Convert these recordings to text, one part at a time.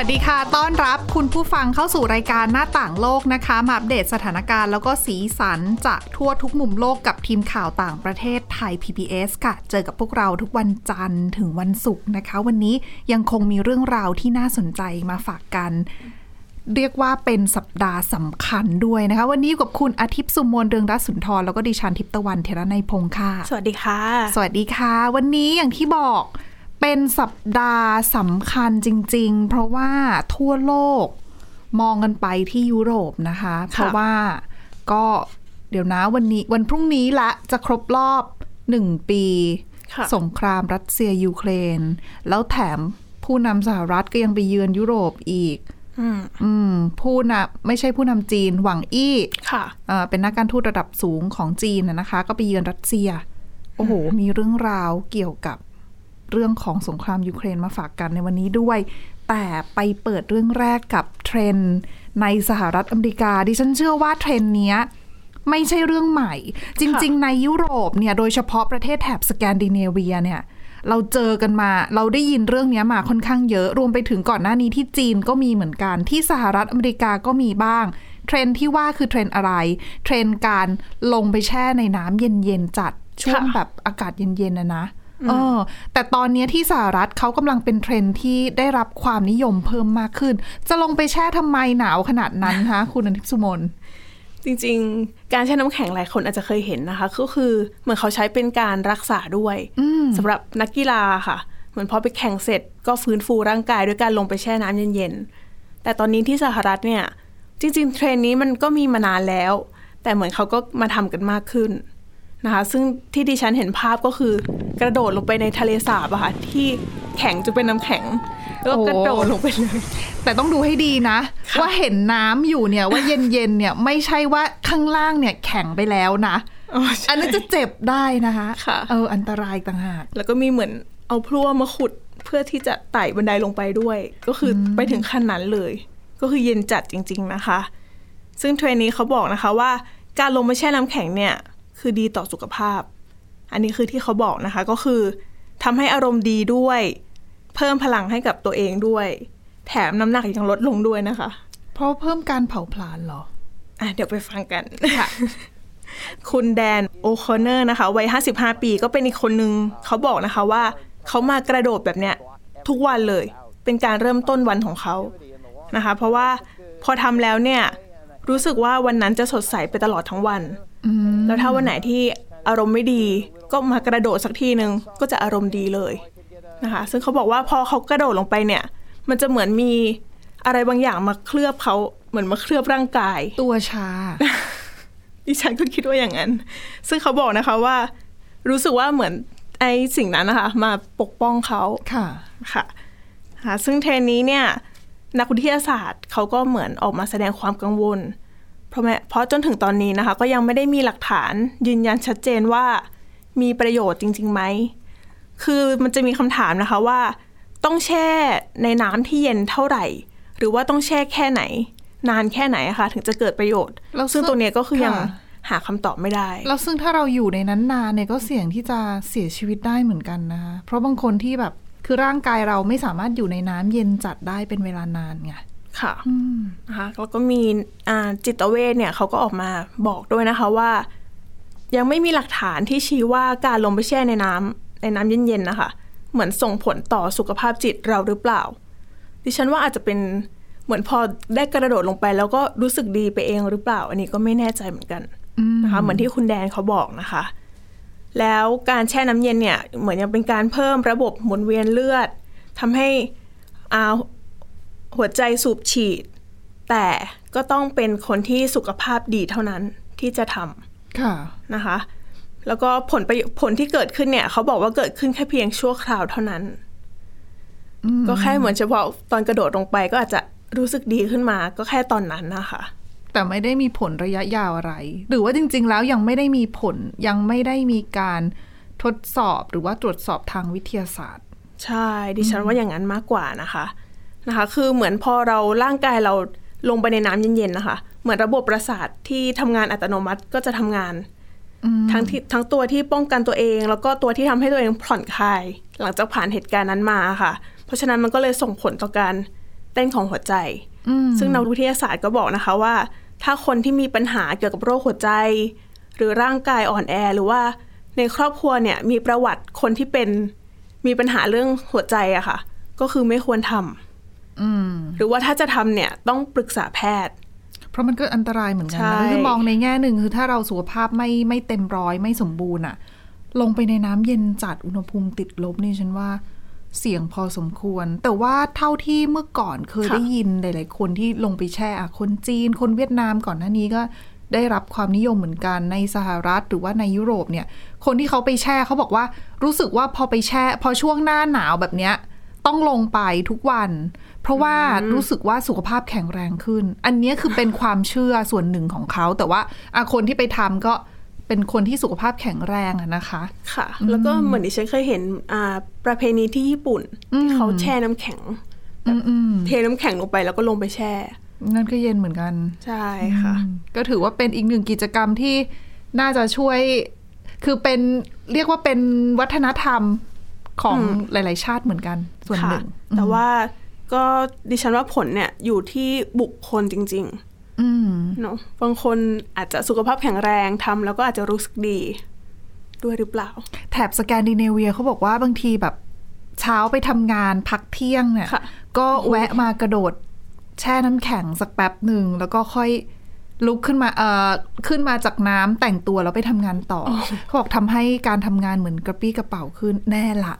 วัสดีค่ะ ต้อนรับคุณผู้ฟังเข้าสู่รายการหน้าต่างโลกนะคะ มาอัปเดตสถานการณ์แล้วก็สีสันจากทั่วทุกมุมโลกกับทีมข่าวต่างประเทศไทย PBS ค่ะ เจอกับพวกเราทุกวันจันทร์ถึงวันศุกร์นะคะ วันนี้ยังคงมีเรื่องราวที่น่าสนใจมาฝากกัน เรียกว่าเป็นสัปดาห์สำคัญด้วยนะคะ วันนี้อยู่กับคุณอาทิตย์สุมนเรืองรัตน์สุนทรแล้วก็ดิฉันทิพย์ตะวันเทระในยพงค์ค่ะ สวัสดีค่ะ สวัสดีค่ะ วันนี้อย่างที่บอก เป็นสัปดาห์สำคัญจริง ๆ เพราะว่าทั่วโลกมองกันไปที่ยุโรปนะคะ เพราะว่าก็เดี๋ยวนะวันนี้วันพรุ่งนี้ละจะครบรอบหนึ่งปีค่ะสงครามรัสเซียยูเครน แล้วแถมผู้นำสหรัฐก็ยังไปเยือนยุโรปอีกอืมอืมผู้นำไม่ใช่ผู้นำจีนหวังอี้ค่ะเอ่อเป็นนักการทูตระดับสูงของจีนนะนะคะ ก็ไปเยือนรัสเซีย โอ้โห มีเรื่องราวเกี่ยวกับ เรื่องของสงครามยูเครนมาฝากกันในวันนี้ด้วย แต่ไปเปิดเรื่องแรกกับเทรนด์ในสหรัฐอเมริกา ดิฉันเชื่อว่าเทรนด์เนี้ยไม่ใช่เรื่องใหม่ จริง ๆ ในยุโรปเนี่ยโดยเฉพาะประเทศแถบสแกนดิเนเวียเนี่ยเราเจอกันมา เราได้ยินเรื่องนี้มาค่อนข้างเยอะ รวมไปถึงก่อนหน้านี้ที่จีนก็มีเหมือนกัน ที่สหรัฐอเมริกาก็มีบ้าง เทรนด์ที่ว่าคือเทรนด์อะไร เทรนด์การลงไปแช่ในน้ำเย็นๆจัดช่วงแบบอากาศเย็นๆนะนะ ออแต่ตอนเนี้ยที่สหรัฐเขากำลังเป็นเทรนด์ที่ได้รับความนิยมเพิ่มมากขึ้น จะลงไปแช่ทำไมหนาวขนาดนั้นคะคุณอนิพสุมนจริงๆ การแช่น้ำแข็งหลายคนอาจจะเคยเห็นนะคะ ก็คือเหมือนเขาใช้เป็นการรักษาด้วยสำหรับนักกีฬาค่ะ เหมือนพอไปแข่งเสร็จก็ฟื้นฟูร่างกายด้วยการลงไปแช่น้ำเย็นๆ แต่ตอนนี้ที่สหรัฐเนี่ย จริง ๆ เทรนด์นี้มันก็มีมานานแล้ว แต่เหมือนเขาก็มาทำกันมากขึ้น นะคะซึ่งที่ดิฉันเห็นภาพก็คือกระโดดลงไปในทะเลสาบอะค่ะที่แข็งจนเป็นน้ำแข็งแล้วก็กระโดดลงไปเลย แต่ต้องดูให้ดีนะ ว่าเห็นน้ำอยู่เนี่ยว่าเย็นๆเนี่ยไม่ใช่ว่าข้างล่างเนี่ยแข็งไปแล้วนะอ๋อใช่อันนั้นจะเจ็บได้นะคะค่ะเอออันตรายต่างหากแล้วก็มีเหมือนเอาพลั่วมาขุดเพื่อที่จะไต่บันไดลงไปด้วย ก็คืออไปถึงขั้นนั้นเลย ก็คือเย็นจัดจริง ๆนะคะ ซึ่งเทรนนี้เขาบอกนะคะว่า การลงไปแช่น้ำแข็งเนี่ย คือดีต่อสุขภาพ อันนี้คือที่เขาบอกนะคะก็คือทำให้อารมณ์ดีด้วย เพิ่มพลังให้กับตัวเองด้วย แถมน้ำหนักยังลดลงด้วยนะคะ เพราะเพิ่มการเผาผลาญเหรอ อะเดี๋ยวไปฟังกันค่ะคุณแดนโอคอนเนอร์นะคะวัย 55 ปีก็เป็นอีกคนนึง เขาบอกนะคะว่า เขามากระโดดแบบเนี้ยทุกวันเลย เป็นการเริ่มต้นวันของเขานะคะ เพราะว่าพอทำแล้วเนี่ย รู้สึกว่าวันนั้นจะสดใสไปตลอดทั้งวัน แล้วถ้าวันไหนที่อารมณ์ไม่ดี ก็มากระโดดสักทีหนึ่งก็จะอารมณ์ดีเลยนะคะ ซึ่งเขาบอกว่าพอเขากระโดดลงไปเนี่ย มันจะเหมือนมีอะไรบางอย่างมาเคลือบเขาเหมือนมาเคลือบร่างกาย ตัวชาดิฉันก็คิดว่าอย่างนั้น ซึ่งเขาบอกนะคะว่า รู้สึกว่าเหมือนไอ้สิ่งนั้นนะคะ มาปกป้องเขาค่ะค่ะค่ะซึ่งเทรนนี้เนี่ยนักวิทยาศาสตร์เขาก็เหมือนออกมาแสดงความกังวล เพราะแม้เพราะจนถึงตอนนี้นะคะ ก็ยังไม่ได้มีหลักฐานยืนยันชัดเจนว่ามีประโยชน์จริงๆไหม คือมันจะมีคำถามนะคะว่า ต้องแช่ในน้ำที่เย็นเท่าไหร่ หรือว่าต้องแช่แค่ไหน นานแค่ไหนอะคะถึงจะเกิดประโยชน์แล้วซึ่งตัวเนี้ยก็คือยังค่ะหาคำตอบไม่ได้ แล้วซึ่งถ้าเราอยู่ในนั้นนานเนี่ยก็เสี่ยงที่จะเสียชีวิตได้เหมือนกันนะคะเพราะบางคนที่แบบคือร่างกายเราไม่สามารถอยู่ในน้ำเย็นจัดได้เป็นเวลานานไง ค่ะนะคะแล้วก็มีอ่าจิตเวชเนี่ยเขาก็ออกมาบอกด้วยนะคะว่า ยังไม่มีหลักฐานที่ชี้ว่าการลงไปแช่ในน้ำในน้ำเย็นๆนะคะ เหมือนส่งผลต่อสุขภาพจิตเราหรือเปล่า ดิฉันว่าอาจจะเป็นเหมือนพอได้กระโดดลงไป แล้วก็รู้สึกดีไปเองหรือเปล่า อันนี้ก็ไม่แน่ใจเหมือนกันนะคะเหมือนที่คุณแดนเขาบอกนะคะ แล้วการแช่น้ำเย็นเนี่ย เหมือนยังเป็นการเพิ่มระบบหมุนเวียนเลือดทำให้อ่า หัวใจสูบฉีด แต่ก็ต้องเป็นคนที่สุขภาพดีเท่านั้นที่จะทค่ะำนะคะ แล้วก็ผลประโยผลที่เกิดขึ้นเนี่ย เขาบอกว่าเกิดขึ้นแค่เพียงชั่วคราวเท่านั้น ก็แค่เหมือนเฉพาะตอนกระโดดลงไปก็อาจจะรู้สึกดีขึ้นมาก็แค่ตอนนั้นนะคะแต่ไม่ได้มีผลระยะยาวอะไร หรือว่าจริง ๆ แล้วยังไม่ได้มีผลยังไม่ได้มีการทดสอบหรือว่าตรวจสอบทางวิทยาศาสตร์ ใช่ ดิฉันว่าอย่างนั้นมากกว่านะคะ นะคะ คือเหมือนพอเราร่างกายเราลงไปในน้ำเย็นๆนะคะ เหมือนระบบประสาทที่ทำงานอัตโนมัติก็จะทำงานทั้งที่ทั้งตัวที่ป้องกันตัวเอง แล้วก็ตัวที่ทำให้ตัวเองผ่อนคลาย หลังจากผ่านเหตุการณ์นั้นมาค่ะ เพราะฉะนั้นมันก็เลยส่งผลต่อการเต้นของหัวใจ ซึ่งนักวิทยาศาสตร์ก็บอกนะคะว่า ถ้าคนที่มีปัญหาเกี่ยวกับโรคหัวใจ หรือร่างกายอ่อนแอ หรือว่าในครอบครัวเนี่ยมีประวัติคนที่เป็นมีปัญหาเรื่องหัวใจอะค่ะ ก็คือไม่ควรทำ หรือว่าถ้าจะทำเนี่ยต้องปรึกษาแพทย์ เพราะมันก็อันตรายเหมือนกันใช่นะคือมองในแง่หนึ่งคือถ้าเราสุขภาพไม่ไม่เต็มร้อยไม่สมบูรณ์อะลงไปในน้ำเย็นจัดอุณหภูมิติดลบนี่ฉันว่าเสี่ยงพอสมควร แต่ว่าเท่าที่เมื่อก่อนเคยได้ยินหลายๆคนที่ลงไปแช่อะคนจีน คนเวียดนามก่อนหน้านี้ก็ได้รับความนิยมเหมือนกันในสหรัฐหรือว่าในยุโรปเนี่ย คนที่เขาไปแช่เขาบอกว่ารู้สึกว่าพอไปแช่ พอช่วงหน้าหนาวแบบเนี้ยต้องลงไปทุกวัน เพราะว่ารู้สึกว่าสุขภาพแข็งแรงขึ้น อันเนี้ยคือเป็นความเชื่อส่วนหนึ่งของเขา แต่ว่าอะคนที่ไปทำก็เป็นคนที่สุขภาพแข็งแรงอะนะคะ ค่ะ แล้วก็เหมือนดิฉันเคยเห็นอ่าประเพณีที่ญี่ปุ่นที่เขาแช่น้ำแข็งแบบเทน้ำแข็งลงไปแล้วก็ลงไปแช่ นั่นก็เย็นเหมือนกัน ใช่ค่ะ ก็ถือว่าเป็นอีกหนึ่งกิจกรรมที่น่าจะช่วย คือเป็นเรียกว่าเป็นวัฒนธรรมของหลาย ๆ ชาติเหมือนกัน ส่วนค่ะหนึ่ง แต่ว่า ก็ดิฉันว่าผลเนี่ยอยู่ที่บุคคลจริงอืมๆเนาะบางคนอาจจะสุขภาพแข็งแรงทำแล้วก็อาจจะรู้สึกดี ด้วยหรือเปล่า แถบสแกนดิเนเวียเขาบอกว่าบางทีแบบเช้าไปทำงานพักเที่ยงเนี่ยค่ะก็แวะมากระโดดแช่น้ำแข็งสักแป๊บหนึ่งแล้วก็ค่อยลุกขึ้นมาเอ่อขึ้นมาจากน้ำแต่งตัวแล้วไปทำงานต่ออเขาบอกทำให้การทำงานเหมือนกระปี้กระเป๋าขึ้นแน่ละ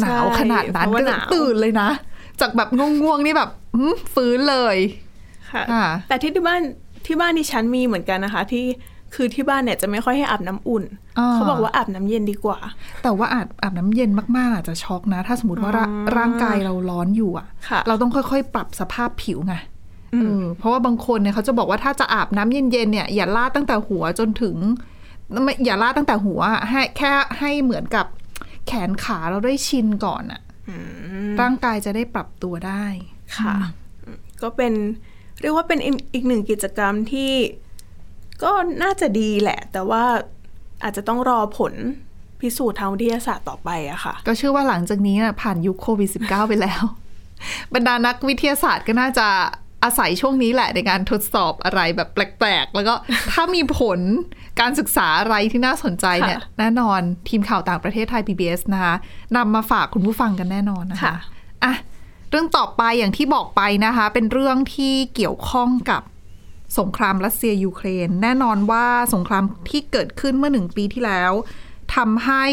หนาวขนาดนั้นเพราะว่าก็หนาวตื่นเลยนะ จากแบบง่วงๆนี่แบบหืมฟื้นเลยค่ะค่ะแต่ที่ที่บ้านที่บ้านดิฉันมีเหมือนกันนะคะ ที่คือที่บ้านเนี่ยจะไม่ค่อยให้อาบน้ำอุ่นอ่าเขาบอกว่าอาบน้ำเย็นดีกว่า แต่ว่าอาบอาบน้ำเย็นมากๆอาจจะช็อกนะ ถ้าสมมติว่าร่าร่างกายเราร้อนอยู่อะค่ะ เราต้องค่อยๆ ปรับสภาพผิวไงเออเพราะว่าบางคนเนี่ยเขาจะบอกว่าถ้าจะอาบน้ำเย็นๆเนี่ยอย่าลาดตั้งแต่หัวจนถึงไม่อย่าลาดตั้งแต่หัวอะให้แค่ให้เหมือนกับแขนขาเราได้ชินก่อนอะ ร่างกายจะได้ปรับตัวได้ค่ะอืมก็เป็นเรียกว่าเป็นอีกอีกหนึ่งกิจกรรมที่ก็น่าจะดีแหละ แต่ว่าอาจจะต้องรอผลพิสูจน์ทางวิทยาศาสตร์ต่อไปอะค่ะ ก็เชื่อว่าหลังจากนี้น่ะผ่านยุคโควิด -19 ไปแล้ว บรรดานักวิทยาศาสตร์ก็น่าจะ อาศัยช่วงนี้แหละในการทดสอบอะไรแบบแปลกๆ แล้วก็ถ้ามีผลการศึกษาอะไรที่น่าสนใจเนี่ยค่ะแน่นอนทีมข่าวต่างประเทศไทย PBS นะคะนำมาฝากคุณผู้ฟังกันแน่นอนนะคะค่ะอะเรื่องต่อไปอย่างที่บอกไปนะคะ เป็นเรื่องที่เกี่ยวข้องกับสงครามรัสเซียยูเครน แน่นอนว่าสงครามที่เกิดขึ้นเมื่อหนึ่งปีที่แล้วทำให้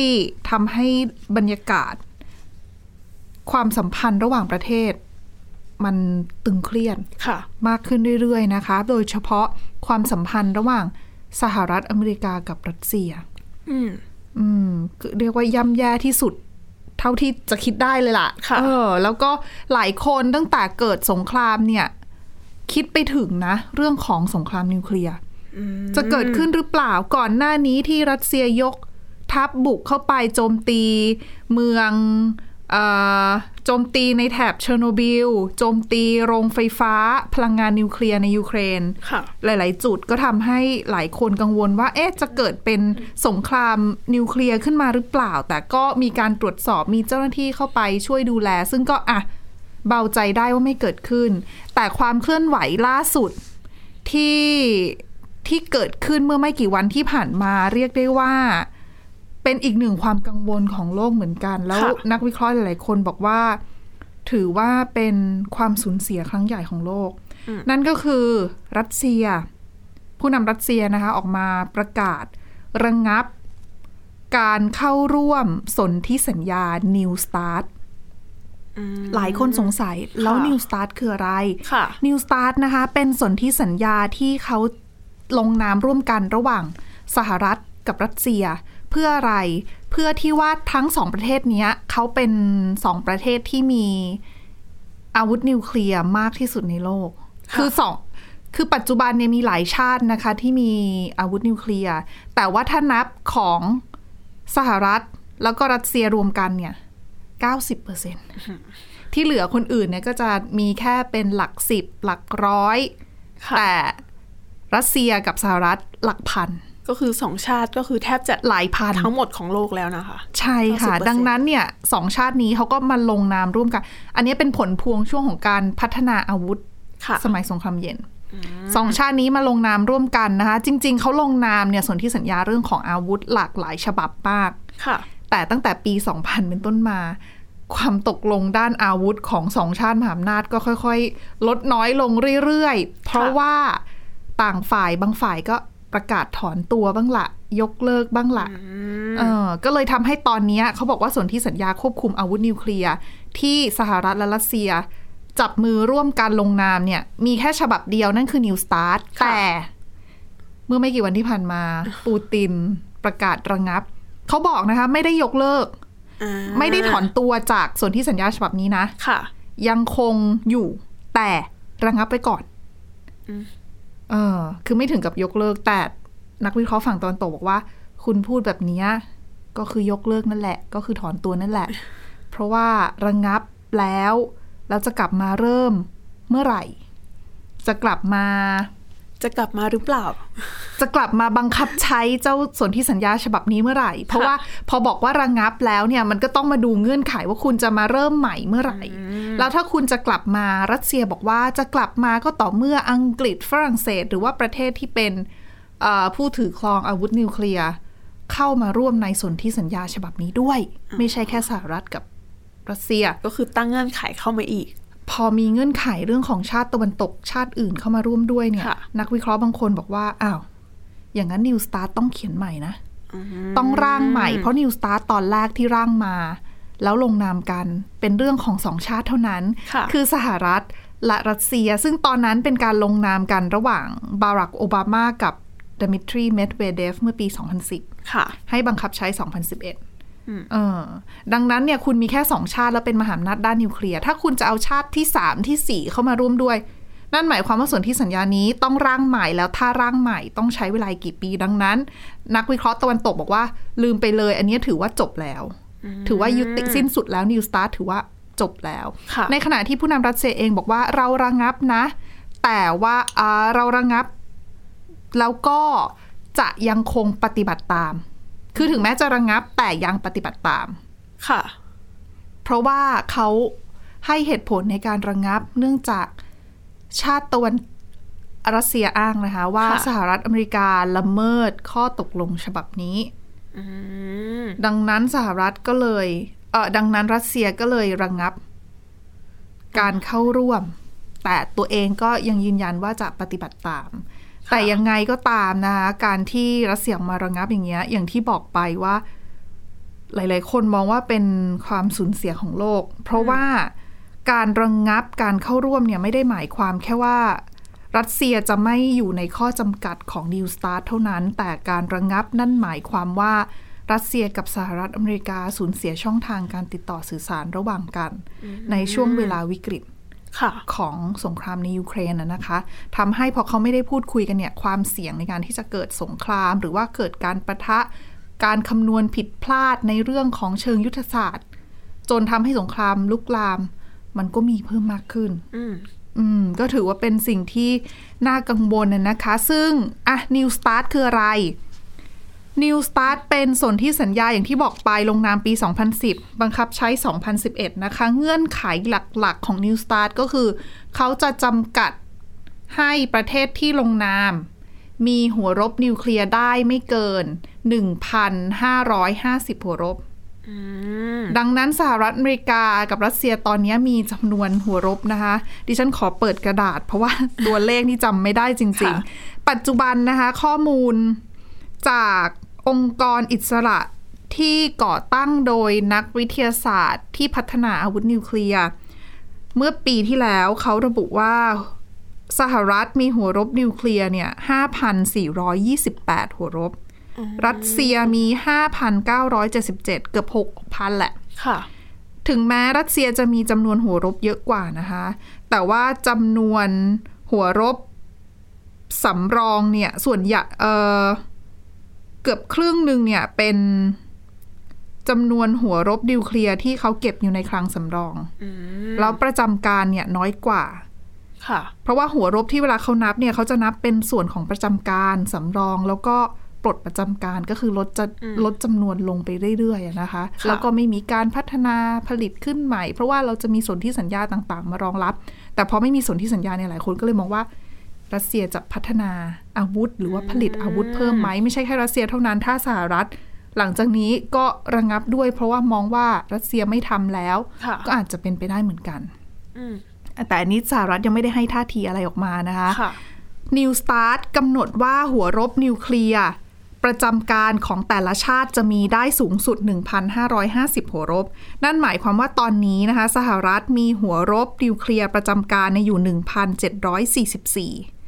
ทำให้บรรยากาศ ความสัมพันธ์ระหว่างประเทศ มันตึงเครียดค่ะมากขึ้นเรื่อยๆนะคะ โดยเฉพาะความสัมพันธ์ระหว่างสหรัฐอเมริกากับรัสเซีย อืมอืมคือเรียกว่าย่ำแย่ที่สุดเท่าที่จะคิดได้เลยล่ะค่ะเออ แล้วก็หลายคนตั้งแต่เกิดสงครามเนี่ย คิดไปถึงนะ เรื่องของสงครามนิวเคลียร์จะเกิดขึ้นหรือเปล่าก่อนหน้านี้ที่รัสเซียยกทัพบุกเข้าไปโจมตีเมืองเอ่อ โจมตีในแถบเชอร์โนบิล โจมตีโรงไฟฟ้าพลังงานนิวเคลียร์ในยูเครนค่ะหลาย ๆ จุดก็ทำให้หลายคนกังวลว่า เอ๊ะ จะเกิดเป็นสงครามนิวเคลียร์ขึ้นมาหรือเปล่า แต่ก็มีการตรวจสอบมีเจ้าหน้าที่เข้าไปช่วยดูแล ซึ่งก็อะเบาใจได้ว่าไม่เกิดขึ้น แต่ความเคลื่อนไหวล่าสุดที่ที่เกิดขึ้นเมื่อไม่กี่วันที่ผ่านมาเรียกได้ว่า เป็นอีกหนึ่งความกังวลของโลกเหมือนกัน แล้วค่ะนักวิเคราะห์หลายๆคนบอกว่า ถือว่าเป็นความสูญเสียครั้งใหญ่ของโลก นั่นก็คือรัสเซีย ผู้นำรัสเซียนะคะ ออกมาประกาศระงงับ การเข้าร่วมสนธิสัญญา New Start หลายคนสงสัยแล้วค่ะ New Start คืออะไรค่ะ New Start นะคะ เป็นสนธิสัญญาที่เขาลงนามร่วมกันระหว่างสหรัฐกับรัสเซีย เพื่ออะไร เพื่อที่ว่าทั้งสองประเทศเนี้ยเขาเป็นสองประเทศที่มีอาวุธนิวเคลียร์มากที่สุดในโลก คือสองคือปัจจุบันเนี่ยมีหลายชาตินะคะ ที่มีอาวุธนิวเคลียร์ แต่ว่าถ้านับของสหรัฐแล้วก็รัสเซียรวมกันเนี่ย90%คที่เหลือคนอื่นเนี่ยก็จะมีแค่เป็นหลักสิบหลักร้อยค่ะแต่รัสเซียกับสหรัฐหลักพัน ก็คือสองชาติก็คือแทบจะหลายพันทั้งหมดของโลกแล้วนะคะ ใช่ค่ะ90%ดังนั้นเนี่ยสองชาตินี้เขาก็มาลงนามร่วมกัน อันนี้เป็นผลพวงช่วงของการพัฒนาอาวุธค่ะสมัยสงครามเย็นสองชาตินี้มาลงนามร่วมกันนะคะ จริง ๆเขาลงนามเนี่ยส่วนที่สัญญาเรื่องของอาวุธหลากหลายฉบับมากค่ะ แต่ตั้งแต่ปี 2000 เป็นต้นมา ความตกลงด้านอาวุธของสองชาติมหาอำนาจก็ค่อย ๆ ลดน้อยลงเรื่อย ๆ เพราะว่าต่างฝ่ายบางฝ่ายก็ ประกาศถอนตัวบ้างละ ยกเลิกบ้างละเออก็เลยทำให้ตอนเนี้ยเขาบอกว่าส่วนที่สัญญาควบคุมอาวุธนิวเคลียร์ ที่สหรัฐและรัสเซีย จับมือร่วมกันลงนามเนี่ย มีแค่ฉบับเดียวนั่นคือ New Start ค่ะแต่ เมื่อไม่กี่วันที่ผ่านมา ปูตินประกาศระงับ เขาบอกนะคะ ไม่ได้ยกเลิกอ่าไม่ได้ถอนตัวจากส่วนที่สัญญาฉบับนี้นะ ค่ะ ยังคงอยู่แต่ระงับไปก่อนอืม เออคือไม่ถึงกับยกเลิกแต่นักวิเคราะห์ฝั่งตอนตกบอกว่า คุณพูดแบบนี้ก็คือยกเลิกนั่นแหละ ก็คือถอนตัวนั่นแหละ เพราะว่าระงับแล้วแล้วจะกลับมาเริ่มเมื่อไหร่ จะกลับมา จะกลับมาหรือเปล่า จะกลับมาบังคับใช้เจ้าส่วนที่สัญญาฉบับนี้เมื่อไหร่ เพราะว่าพอบอกว่าระงับแล้วเนี่ยมันก็ต้องมาดูเงื่อนไขว่าคุณจะมาเริ่มใหม่เมื่อไหร่ แล้วถ้าคุณจะกลับมารัสเซียบอกว่าจะกลับมาก็ต่อเมื่ออังกฤษฝรั่งเศส หรือว่าประเทศที่เป็นเอ่อผู้ถือครองอาวุธนิวเคลียร์เข้ามาร่วมในส่วนที่สัญญาฉบับนี้ด้วย ไม่ใช่แค่สหรัฐกับรัสเซียก็คือตั้งเงื่อนไขเข้ามาอีก พอมีเงื่อนไขเรื่องของชาติตะวันตกชาติอื่นเข้ามาร่วมด้วยเนี่ยค่ะนักวิเคราะห์บางคนบอกว่าอ้าวอย่างนั้น New START ต้องเขียนใหม่นะต้องร่างใหม่เพราะ New START ตอนแรกที่ร่างมา แล้วลงนามกันเป็นเรื่องของสองชาติเท่านั้นค่ะอสหรัฐและรัสเซีย ซึ่งตอนนั้นเป็นการลงนามกันระหว่างบารักโอบามากับดมิทรีเมดเวเดฟเมื่อปี 2010ค่ะให้บังคับใช้ 2011 เออ ดังนั้นเนี่ยคุณมีแค่สองชาติแล้วเป็นมหาอำนาจด้านนิวเคลียร์ ถ้าคุณจะเอาชาติที่สามที่สี่เข้ามาร่วมด้วย นั่นหมายความว่าส่วนที่สัญญานี้ต้องร่างใหม่แล้วถ้าร่างใหม่ต้องใช้เวลากี่ปี ดังนั้น นักวิเคราะห์ตะวันตกบอกว่า ลืมไปเลย อันนี้ถือว่าจบแล้ว ถือว่ายุติสิ้นสุดแล้ว New Start ถือว่าจบแล้วค่ะในขณะที่ผู้นำรัสเซียเองบอกว่าเราระงับนะ แต่ว่าอ่าเราระงับ แล้วก็จะยังคงปฏิบัติตาม คือถึงแม้จะระงับแต่ยังปฏิบัติตาม ค่ะ เพราะว่าเขาให้เหตุผลในการระงับ เนื่องจากชาติตะวันรัสเซียอ้างนะคะ ว่าค่ะสหรัฐอเมริกาละเมิดข้อตกลงฉบับนี้อืมดังนั้นสหรัฐก็เลยเออดังนั้นรัสเซียก็เลยระงับ การเข้าร่วม แต่ตัวเองก็ยังยืนยันว่าจะปฏิบัติตาม แต่ยังไงก็ตามนะคะการที่รัสเซียออกมาระงับอย่างเงี้ย อย่างที่บอกไปว่า หลาย ๆ คนมองว่าเป็นความสูญเสียของโลก เพราะว่าการระงงับการเข้าร่วมเนี่ยไม่ได้หมายความแค่ว่ารัสเซียจะไม่อยู่ในข้อจำกัดของ New Start เท่านั้น แต่การระงงับนั่นหมายความว่ารัสเซียกับสหรัฐอเมริกาสูญเสียช่องทางการติดต่อสื่อสารระหว่างกัน ในช่วงเวลาวิกฤตค่ะ ของสงครามในยูเครนนะนะคะทำให้พอเขาไม่ได้พูดคุยกันเนี่ยความเสี่ยงในการที่จะเกิดสงคราม หรือว่าเกิดการประทะการคำนวณผิดพลาดในเรื่องของเชิงยุทธศาสตร์ จนทำให้สงครามลุกลาม มันก็มีเพิ่มมากขึ้นอืมอืมก็ถือว่าเป็นสิ่งที่น่ากังวลนะนะคะ ซึ่งอะ New Start คืออะไร New Start เป็นสนที่สัญญาอย่างที่บอกไปลงนามปี 2010 บังคับใช้ 2011 นะคะ เงื่อนไขหลักๆของ New Start ก็คือ เขาจะจำกัดให้ประเทศที่ลงนาม มีหัวรบนิวเคลียร์ได้ไม่เกิน 1,550 หัวรบอืมดังนั้นสหรัฐอเมริกากับรัสเซียตอนนี้มีจำนวนหัวรบนะคะ ดิฉันขอเปิดกระดาษ เพราะว่าตัวเลขนี่จำไม่ได้จริงค่ะๆปัจจุบันนะคะ ข้อมูลจาก องค์กรอิสระที่ก่อตั้งโดยนักวิทยาศาสตร์ ที่พัฒนาอาวุธนิวเคลียร์ เมื่อปีที่แล้วเขาระบุว่าสหรัฐมีหัวรบนิวเคลียร์เนี่ย5,428 หัวรบ รัสเซียมี 5,977 เกือบ 6,000 แหละ ค่ะ ถึงแม้รัสเซียจะมีจำนวนหัวรบเยอะกว่านะคะ แต่ว่าจำนวนหัวรบสำรองเนี่ยส่วนใหญ่เออ เกือบครึ่งหนึ่งเนี่ยเป็นจำนวนหัวรบนิวเคลียร์ที่เขาเก็บอยู่ในคลังสำรองอืมแล้วประจำการเนี่ยน้อยกว่า ค่ะ เพราะว่าหัวรบที่เวลาเขานับเนี่ยเขาจะนับเป็นส่วนของประจำการสำรองแล้วก็ปลดประจำการก็คือลดจะอืมลดจำนวนลงไปเรื่อยๆอะนะคะค่ะแล้วก็ไม่มีการพัฒนาผลิตขึ้นใหม่ เพราะว่าเราจะมีส่วนที่สัญญาต่างๆ มารองรับ แต่พอไม่มีส่วนที่สัญญาเนี่ยหลายคนก็เลยมองว่า รัสเซียจะพัฒนาอาวุธ หรือว่าผลิตอาวุธเพิ่มไหมไม่ใช่แค่รัสเซียเท่านั้นถ้าสหรัฐ หลังจากนี้ก็ระงับด้วย เพราะว่ามองว่ารัสเซียไม่ทำแล้วค่ะก็อาจจะเป็นไปได้เหมือนกันอืมแต่อันนี้สหรัฐยังไม่ได้ให้ท่าทีอะไรออกมานะคะค่ะ New Start กำหนดว่าหัวรบนิวเคลียร์ประจำการของแต่ละชาติจะมีได้สูงสุด 1,550 หัวรบ นั่นหมายความว่าตอนนี้นะคะ สหรัฐมีหัวรบนิวเคลียร์ประจำการในอยู่ 1,744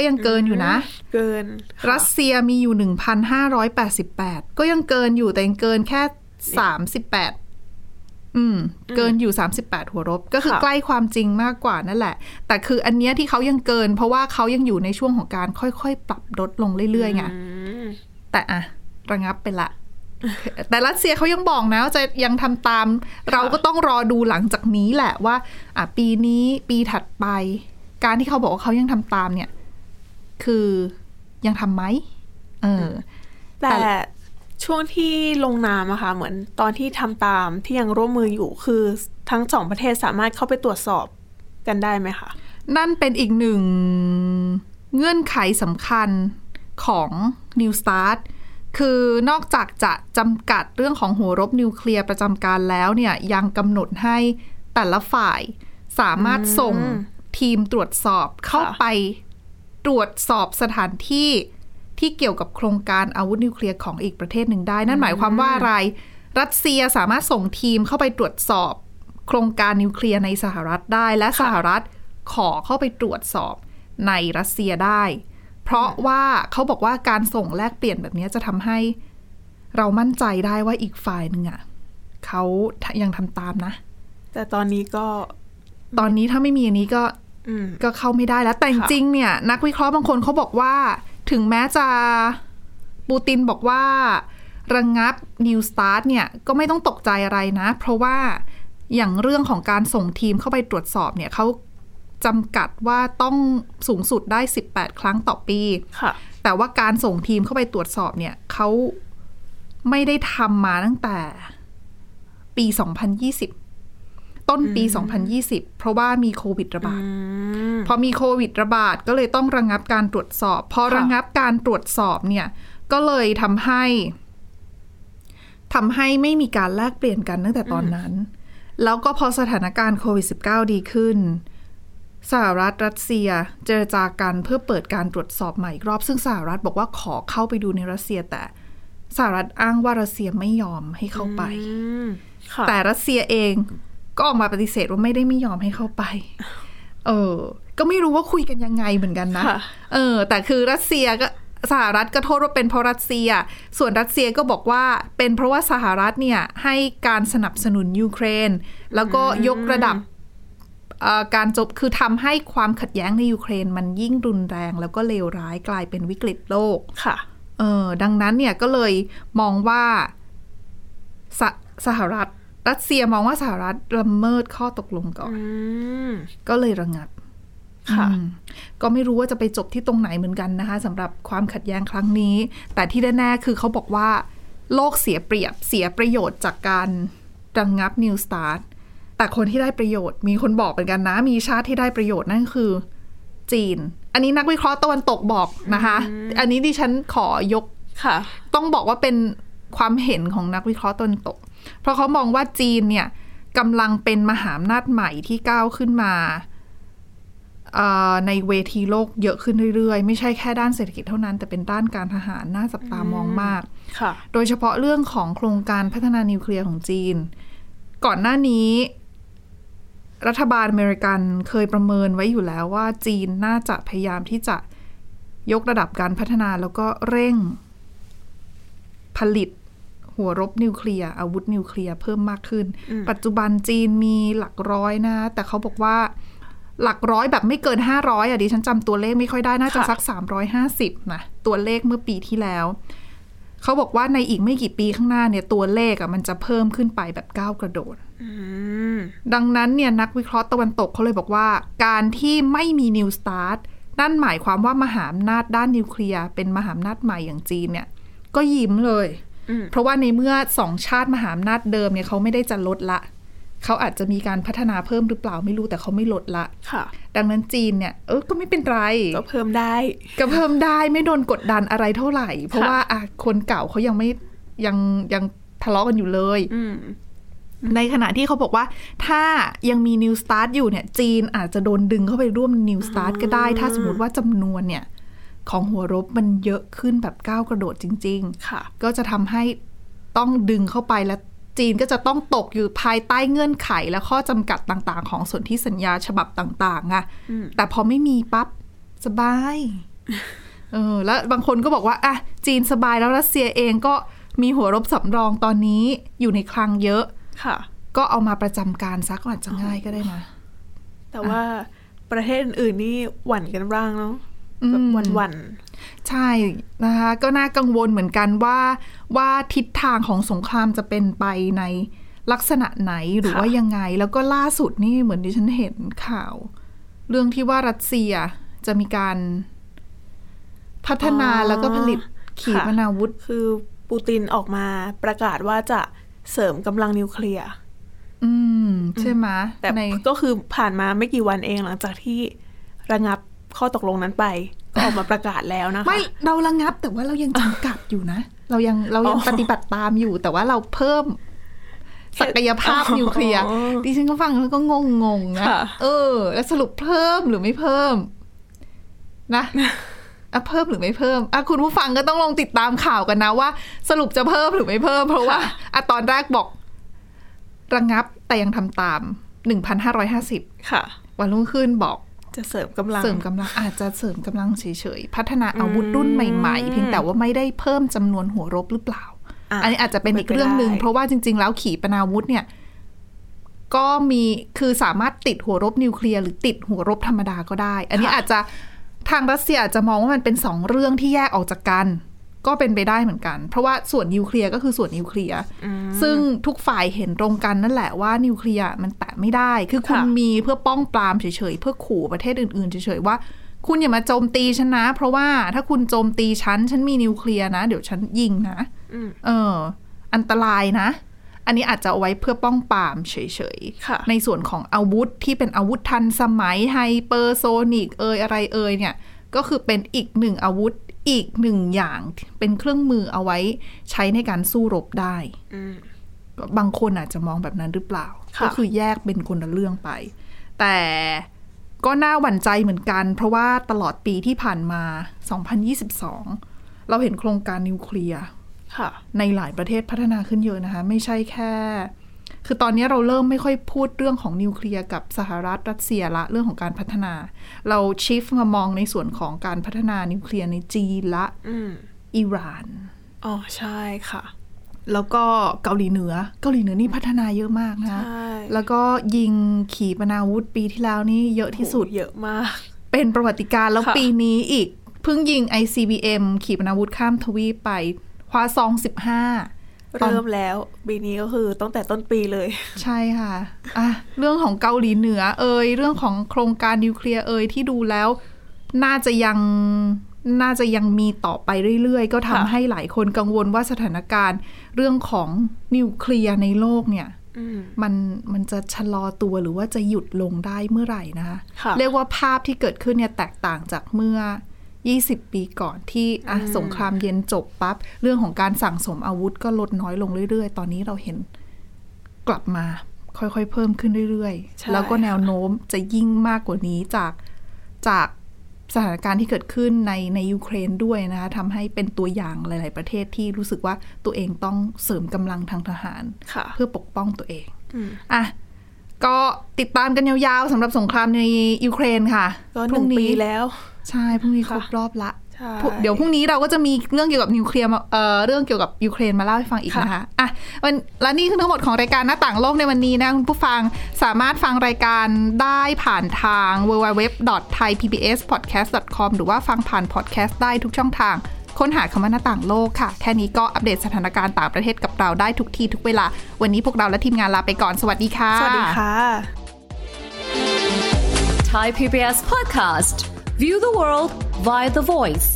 ก็ยังเกินอยู่นะ เกินค่ะรัสเซียมีอยู่ 1,588 ก็ยังเกินอยู่แต่ยังเกินแค่ 38อืม เกินอยู่ 38 หัวรบ ก็คือค่ะใกล้ความจริงมากกว่านั่นแหละ แต่คืออันเนี้ยที่เขายังเกิน เพราะว่าเขายังอยู่ในช่วงของการค่อยๆ ปรับลดลงเรื่อยๆไงอืมแต่อะระงับไปละ แต่รัสเซียเขายังบอกนะว่าจะยังทำตาม เราก็ต้องรอดูหลังจากนี้แหละว่า อะปีนี้ปีถัดไป การที่เขาบอกว่าเขายังทำตามเนี่ย คือยังทำไหมเออแต่แต่ช่วงที่ลงนามอะค่ะเหมือนตอนที่ทำตามที่ยังร่วมมืออยู่คือทั้งสองประเทศสามารถเข้าไปตรวจสอบกันได้ไหมคะ นั่นเป็นอีกหนึ่งเงื่อนไขสำคัญของ New Start คือนอกจากจะจำกัดเรื่องของหัวรบนิวเคลียร์ประจำการแล้วเนี่ยยังกำหนดให้แต่ละฝ่ายสามารถส่งทีมตรวจสอบเข้าไป ตรวจสอบสถานที่ที่เกี่ยวกับโครงการอาวุธนิวเคลียร์ของอีกประเทศหนึ่งได้ นั่นหมายความว่าอะไร รัสเซียสามารถส่งทีมเข้าไปตรวจสอบ โครงการนิวเคลียร์ในสหรัฐได้ และสหรัฐขอเข้าไปตรวจสอบในรัสเซียได้ เพราะว่าเขาบอกว่าการส่งแลกเปลี่ยนแบบนี้จะทำให้เรามั่นใจได้ว่าอีกฝ่ายหนึ่งอะเขายังทำตามนะ แต่ตอนนี้ก็ ตอนนี้ถ้าไม่มีอันนี้ก็อืม ก็เข้าไม่ได้แล้วแต่จค่ะริงๆเนี่ย นักวิเคราะห์บางคนเขาบอกว่า ถึงแม้จะปูตินบอกว่า ระงงับ New Start เนี่ย ก็ไม่ต้องตกใจอะไรนะ เพราะว่าอย่างเรื่องของการส่งทีมเข้าไปตรวจสอบเนี่ยเขาจำกัดว่าต้องสูงสุดได้ 18 ครั้งต่อปีค่ะแต่ว่าการส่งทีมเข้าไปตรวจสอบเนี่ยเขาไม่ได้ทำมาตั้งแต่ปี 2020 ต้นปี 2020 เพราะว่ามีโควิดระบาดอืมพอมีโควิดระบาดก็เลยต้องระงงับการตรวจสอบ พอค่ะระงงับการตรวจสอบเนี่ย ก็เลยทำให้ทำให้ไม่มีการแลกเปลี่ยนกันตั้งแต่ตอนนั้น แล้วก็พอสถานการณ์โควิด -19 ดีขึ้น สหรัฐรัสเซียเจรจากันเพื่อเปิดการตรวจสอบใหม่อีกรอบซึ่งสหรัฐบอกว่าขอเข้าไปดูในรัสเซีย แต่สหรัฐอ้างว่ารัสเซียไม่ยอมให้เข้าไปอืมค่ะแต่รัสเซียเอง ก็ออกมาปฏิเสธว่าไม่ได้ไม่ยอมให้เข้าไป เออ ก็ไม่รู้ว่าคุยกันยังไงเหมือนกันนะค่ะเออ แต่คือรัสเซียก็สหรัฐก็โทษว่าเป็นเพราะรัสเซีย ส่วนรัสเซียก็บอกว่าเป็นเพราะว่าสหรัฐเนี่ยให้การสนับสนุนยูเครน แล้วก็ยกระดับเอ่อการจบคือทำให้ความขัดแย้งในยูเครนมันยิ่งรุนแรง แล้วก็เลวร้ายกลายเป็นวิกฤตโลกค่ะ เออดังนั้นเนี่ยก็เลยมองว่าสสหรัฐ รัสเซียมองว่าสหรัฐละเมิดข้อตกลงก่อนอืมก็เลยระงับค่ะอืมก็ไม่รู้ว่าจะไปจบที่ตรงไหนเหมือนกันนะคะสำหรับความขัดแย้งครั้งนี้ แต่ที่แน่ๆคือเขาบอกว่า โลกเสียเปรียบเสียประโยชน์จากการระงับ New Start แต่คนที่ได้ประโยชน์มีคนบอกเหมือนกันนะ มีชาติที่ได้ประโยชน์นั่นคือ จีน อันนี้นักวิเคราะห์ตะวันตกบอกนะคะ อันนี้ดิฉันขอยกค่ะ ต้องต้องบอกว่าเป็นความเห็นของนักวิเคราะห์ตะวันตก เพราะเขามองว่าจีนเนี่ยกำลังเป็นมหาอำนาจใหม่ที่ก้าวขึ้นมาเอ่อในเวทีโลกเยอะขึ้นเรื่อยๆ ไม่ใช่แค่ด้านเศรษฐกิจเท่านั้น แต่เป็นด้านการทหารน่าจับตามองมากค่ะโดยเฉพาะเรื่องของโครงการพัฒนานิวเคลียร์ของจีน ก่อนหน้านี้ รัฐบาลอเมริกันเคยประเมินไว้อยู่แล้วว่าจีนน่าจะพยายามที่จะยกระดับการพัฒนาแล้วก็เร่งผลิต หัวรบนิวเคลียร์อาวุธนิวเคลียร์เพิ่มมากขึ้นอืมปัจจุบันจีนมีหลักร้อยนะ แต่เขาบอกว่าหลักร้อยแบบไม่เกิน 500อะดิฉันจำตัวเลขไม่ค่อยได้ น่าจะสัก 350นะตัวเลขเมื่อปีที่แล้ว เขาบอกว่าในอีกไม่กี่ปีข้างหน้าเนี่ยตัวเลขอะมันจะเพิ่มขึ้นไปแบบก้าวกระโดดอืมดังนั้นเนี่ยนักวิเคราะห์ตะวันตกเขาเลยบอกว่า การที่ไม่มีนิวสตาร์ทนั่นหมายความว่ามหาอำนาจด้านนิวเคลียร์เป็นมหาอำนาจใหม่อย่างจีนเนี่ย ก็ยิ้มเลยอืม เพราะว่าในเมื่อสองชาติมหาอำนาจเดิมเนี่ยเขาไม่ได้จะลดละ เขาอาจจะมีการพัฒนาเพิ่มหรือเปล่าไม่รู้แต่เขาไม่ลดละค่ะ ดังนั้นจีนเนี่ยเออก็ไม่เป็นไร ก็เพิ่มได้ ก็เพิ่มได้ไม่โดนกดดันอะไรเท่าไหร่ เพราะว่าอะคนเก่าเขายังไม่ยังยังทะเลาะกันอยู่เลยอืมในขณะที่เขาบอกว่า ถ้ายังมี New Start อยู่เนี่ย จีนอาจจะโดนดึงเข้าไปร่วม New Start ก็ได้ ถ้าสมมติว่าจำนวนเนี่ย ของหัวรบมันเยอะขึ้นแบบก้าวกระโดดจริงค่ะๆก็จะทำให้ต้องดึงเข้าไปและจีนก็จะต้องตกอยู่ภายใต้เงื่อนไขและข้อจำกัดต่างๆ ของสนธิสัญญาฉบับต่างๆอะอืมแต่พอไม่มีปั๊บสบายเออแล้วบางคนก็บอกว่าอะจีนสบายแล้วรัสเซียเองก็มีหัวรบสำรองตอนนี้อยู่ในคลังเยอะค่ะ ก็เอามาประจำการซักก็อาจจะง่ายก็ได้นะแต่ว่าประเทศอื่นๆนี่หวั่นกันบ้างเนาะอืม แบบหวั่นใช่นะคะ ก็น่ากังวลเหมือนกันว่าว่าทิศทางของสงครามจะเป็นไปในลักษณะไหนหรือว่ายังไง แล้วก็ล่าสุดนี่เหมือนที่ฉันเห็นข่าว เรื่องที่ว่ารัสเซียจะมีการพัฒนาแล้วก็ผลิตขีปนาวุธๆคือปูตินออกมาประกาศว่าจะเสริมกำลังนิวเคลียร์อืม ใช่ไหมแต่ในก็คือผ่านมาไม่กี่วันเองหลังจากที่ระงับ ข้อตกลงนั้นไปก็ออกมาประกาศแล้วนะคะ ไม่เราระงับแต่ว่าเรายังจำกัดอยู่นะ เรายังเรายังอ๋อปฏิบัติตามอยู่ แต่ว่าเราเพิ่มศักยภาพอ๋อนิวเคลียร์ดิฉันก็ฟังแล้วก็งงงๆนะค่ะเออ แล้วสรุปเพิ่มหรือไม่เพิ่ม นะอะเพิ่มหรือไม่เพิ่มอะคุณผู้ฟังก็ต้องลองติดตามข่าวกันนะว่า สรุปจะเพิ่มหรือไม่เพิ่ม เพราะว่าอะตอนแรกบอก ระงับแต่ยังทำตามหนึ่งพันห้าร้อยห้าสิบค่ะ วันรุ่งขึ้นบอก จะเสริมกำลังเสริมกำลังอาจจะเสริมกำลังเฉยๆพัฒนาอาวุธรุ่นใหม่ๆ เพียงแต่ว่าไม่ได้เพิ่มจำนวนหัวรบหรือเปล่าอะอันนี้อาจจะเป็นอีกเรื่องหนึ่งเป็นไปได้เพราะว่าจริง ๆ แล้วขีปนาวุธเนี่ย ก็มีคือสามารถติดหัวรบนิวเคลียร์หรือติดหัวรบธรรมดาก็ได้ อันนี้อาจจะทางรัสเซียอาจจะมองว่ามันเป็นสองเรื่องที่แยกออกจากกัน ก็เป็นไปได้เหมือนกัน เพราะว่าส่วนนิวเคลียร์ก็คือส่วนนิวเคลียร์ซึ่งทุกฝ่ายเห็นตรงกันนั่นแหละว่านิวเคลียร์มันแตะไม่ได้ คือคุณค่ะมีเพื่อป้องปรามเฉยๆ เพื่อขู่ประเทศอื่นๆเฉยๆว่า คุณอย่ามาโจมตีฉันนะ เพราะว่าถ้าคุณโจมตีฉัน ฉันมีนิวเคลียร์นะ เดี๋ยวฉันยิงนะอืมเออ อันตรายนะ อันนี้อาจจะเอาไว้เพื่อป้องปรามเฉยค่ะๆในส่วนของอาวุธที่เป็นอาวุธทันสมัย hypersonic เอยอะไรเอยเนี่ยก็คือเป็นอีกหนึ่งอาวุธ อีกหนึ่งอย่างเป็นเครื่องมือเอาไว้ใช้ในการสู้รบได้อืมก็บางคนอาจจะมองแบบนั้นหรือเปล่าค่ะก็คือแยกเป็นคนละเรื่องไป แต่ก็น่าหวั่นใจเหมือนกัน เพราะว่าตลอดปีที่ผ่านมา 2022 เราเห็นโครงการนิวเคลียร์ค่ะในหลายประเทศพัฒนาขึ้นเยอะนะคะ ไม่ใช่แค่ คือตอนนี้เราเริ่มไม่ค่อยพูดเรื่องของนิวเคลียร์กับสหรัฐรัสเซียละเรื่องของการพัฒนา เราชิฟมามองในส่วนของการพัฒนานิวเคลียร์ในจีนละอืมอิหร่านอ๋อใช่ค่ะ แล้วก็เกาหลีเหนือ เกาหลีเหนือนี่พัฒนาเยอะมากนะคะใช่แล้วก็ยิงขีปนาวุธปีที่แล้วนี่เยอะที่สุดโอ้เยอะมาก เป็นประวัติการณ์แล้วค่ะปีนี้อีกเพิ่งยิง ICBM ขีปนาวุธข้ามทวีปไปคว้าซองสิบห้าตอน เริ่มแล้วปีนี้ก็คือตั้งแต่ต้นปีเลย ใช่ค่ะอะ เรื่องของเกาหลีเหนือ เอ่ยเรื่องของโครงการนิวเคลียร์เอ่ยที่ดูแล้ว น่าจะยังน่าจะยังมีต่อไปเรื่อยๆ ก็ทำค่ะให้หลายคนกังวลว่าสถานการณ์ เรื่องของนิวเคลียร์ในโลกเนี่ยอืมมันมันจะชะลอตัวหรือว่าจะหยุดลงได้เมื่อไหร่นะคะค่ะเรียกว่าภาพที่เกิดขึ้นเนี่ยแตกต่างจากเมื่อ 20 ปีก่อนที่อะสงครามเย็นจบปั๊บเรื่องของการสั่งสมอาวุธก็ลดน้อยลงเรื่อยๆ ตอนนี้เราเห็นกลับมาค่อยๆ เพิ่มขึ้นเรื่อยใช่ๆแล้วก็แนวโน้มจะยิ่งมากกว่านี้จากจากสถานการณ์ที่เกิดขึ้นในในยูเครนด้วยนะคะทำให้เป็นตัวอย่างหลาย ๆ ประเทศที่รู้สึกว่าตัวเองต้องเสริมกำลังทางทหารค่ะเพื่อปกป้องตัวเองอืมอะ ก็ติดตามกันยาวๆสำหรับสงครามในยูเครนค่ะ ก็หพรุ่นึ่งปีนี้แล้ว ใช่พรุ่งนี้คค่ะรบรอบละใช่พรุ่งเดี๋ยวพรุ่งนี้เราก็จะมีเรื่องเกี่ยวกับนิวเคลียร์มาเอ่อเรื่องเกี่ยวกับยูเครนมาเล่าให้ฟังอีกค่ะนะคะอะวันและนี่คือทั้งหมดของรายการหน้าต่างโลกในวันนี้นะคุณผู้ฟังสามารถฟังรายการได้ผ่านทาง www.thaipbspodcast.com หรือว่าฟังผ่านพอดแคสต์ได้ทุกช่องทาง ค้นหาคำว่าหน้าต่างโลกค่ะ แค่นี้ก็อัปเดตสถานการณ์ต่างประเทศกับเราได้ทุกที่ทุกเวลา วันนี้พวกเราและทีมงานลาไปก่อน สวัสดีค่ะ สวัสดีค่ะ Thai PBS podcast. View the world via the voice.